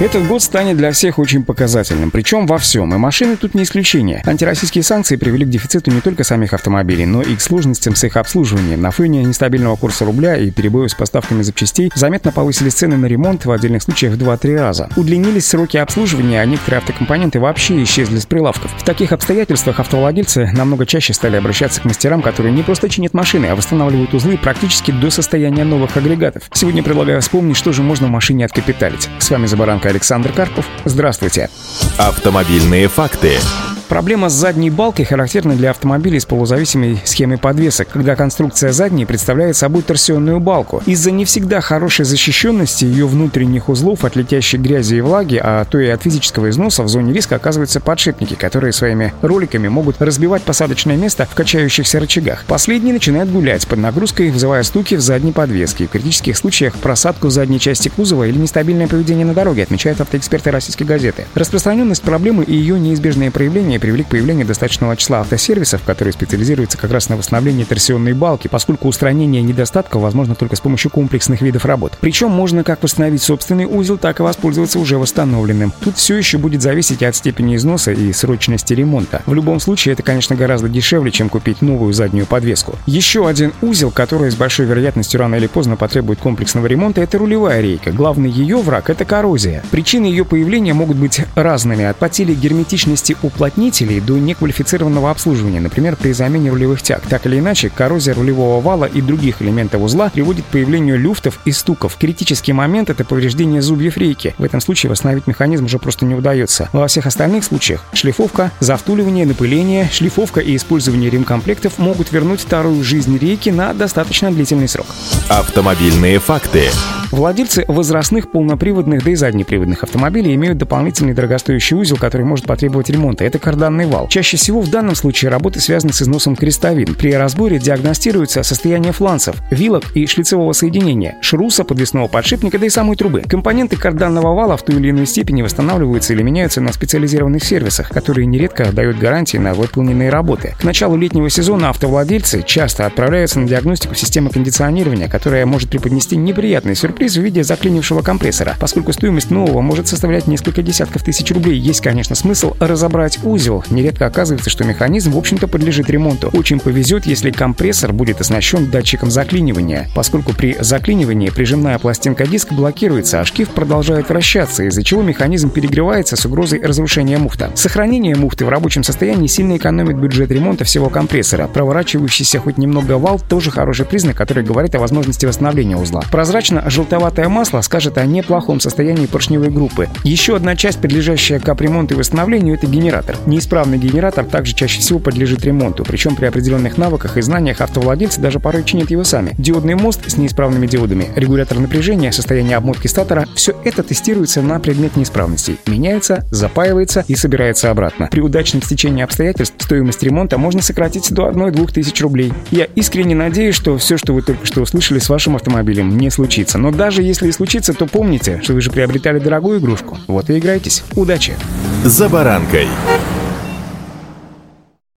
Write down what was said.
Этот год станет для всех очень показательным, причем во всем, и машины тут не исключение. Антироссийские санкции привели к дефициту не только самих автомобилей, но и к сложностям с их обслуживанием. На фоне нестабильного курса рубля и перебоев с поставками запчастей заметно повысились цены на ремонт в отдельных случаях в 2-3 раза. Удлинились сроки обслуживания, а некоторые автокомпоненты вообще исчезли с прилавков. В таких обстоятельствах автовладельцы намного чаще стали обращаться к мастерам, которые не просто чинят машины, а восстанавливают узлы практически до состояния новых агрегатов. Сегодня предлагаю вспомнить, что же можно в машине откапиталить. С вами Забаранка Александр Карпов. Здравствуйте. Автомобильные факты. Проблема с задней балкой характерна для автомобилей с полузависимой схемой подвесок, когда конструкция задней представляет собой торсионную балку. Из-за не всегда хорошей защищенности ее внутренних узлов от летящей грязи и влаги, а то и от физического износа в зоне риска оказываются подшипники, которые своими роликами могут разбивать посадочное место в качающихся рычагах. Последние начинают гулять под нагрузкой, вызывая стуки в задней подвеске. В критических случаях просадку задней части кузова или нестабильное поведение на дороге, отмечают автоэксперты российской газеты. Распространенность проблемы и ее неизбежные проявления привели к появлению достаточного числа автосервисов, которые специализируются как раз на восстановлении торсионной балки, поскольку устранение недостатков возможно только с помощью комплексных видов работ. Причем можно как восстановить собственный узел, так и воспользоваться уже восстановленным. Тут все еще будет зависеть от степени износа и срочности ремонта. В любом случае, это, конечно, гораздо дешевле, чем купить новую заднюю подвеску. Еще один узел, который с большой вероятностью рано или поздно потребует комплексного ремонта, это рулевая рейка. Главный ее враг — это коррозия. Причины ее появления могут быть разными, от потери герметичности уплотнения исполнителей до неквалифицированного обслуживания, например, при замене рулевых тяг. Так или иначе, коррозия рулевого вала и других элементов узла приводит к появлению люфтов и стуков. Критический момент — это повреждение зубьев рейки. В этом случае восстановить механизм уже просто не удается. Во всех остальных случаях шлифовка, завтуливание, напыление, шлифовка и использование ремкомплектов могут вернуть вторую жизнь рейки на достаточно длительный срок. Автомобильные факты. Владельцы возрастных полноприводных, да и заднеприводных автомобилей имеют дополнительный дорогостоящий узел, который может потребовать ремонта. Это карданный вал. Чаще всего в данном случае работы связаны с износом крестовин. При разборе диагностируется состояние фланцев, вилок и шлицевого соединения, шруса, подвесного подшипника, да и самой трубы. Компоненты карданного вала в той или иной степени восстанавливаются или меняются на специализированных сервисах, которые нередко дают гарантии на выполненные работы. К началу летнего сезона автовладельцы часто отправляются на диагностику системы кондиционирования, которая может преподнести неприятный сюрприз в виде заклинившего компрессора. Поскольку стоимость нового может составлять несколько десятков тысяч рублей, есть, конечно, смысл разобрать узел. Нередко оказывается, что механизм, в общем-то, подлежит ремонту. Очень повезет, если компрессор будет оснащен датчиком заклинивания, поскольку при заклинивании прижимная пластинка диска блокируется, а шкив продолжает вращаться, из-за чего механизм перегревается с угрозой разрушения муфта. Сохранение муфты в рабочем состоянии сильно экономит бюджет ремонта всего компрессора. Проворачивающийся хоть немного вал тоже хороший признак, который говорит о возможности восстановления узла. Прозрачно-желтый желтоватое масло скажет о неплохом состоянии поршневой группы. Еще одна часть, подлежащая капремонту и восстановлению, это генератор. Неисправный генератор также чаще всего подлежит ремонту, причем при определенных навыках и знаниях автовладельцы даже порой чинят его сами. Диодный мост с неисправными диодами, регулятор напряжения, состояние обмотки статора – все это тестируется на предмет неисправностей. Меняется, запаивается и собирается обратно. При удачном стечении обстоятельств стоимость ремонта можно сократить до 1-2 тысяч рублей. Я искренне надеюсь, что все, что вы только что услышали с вашим автомобилем, не случится. Но даже если и случится, то помните, что вы же приобретали дорогую игрушку. Вот и играйтесь. Удачи! За баранкой.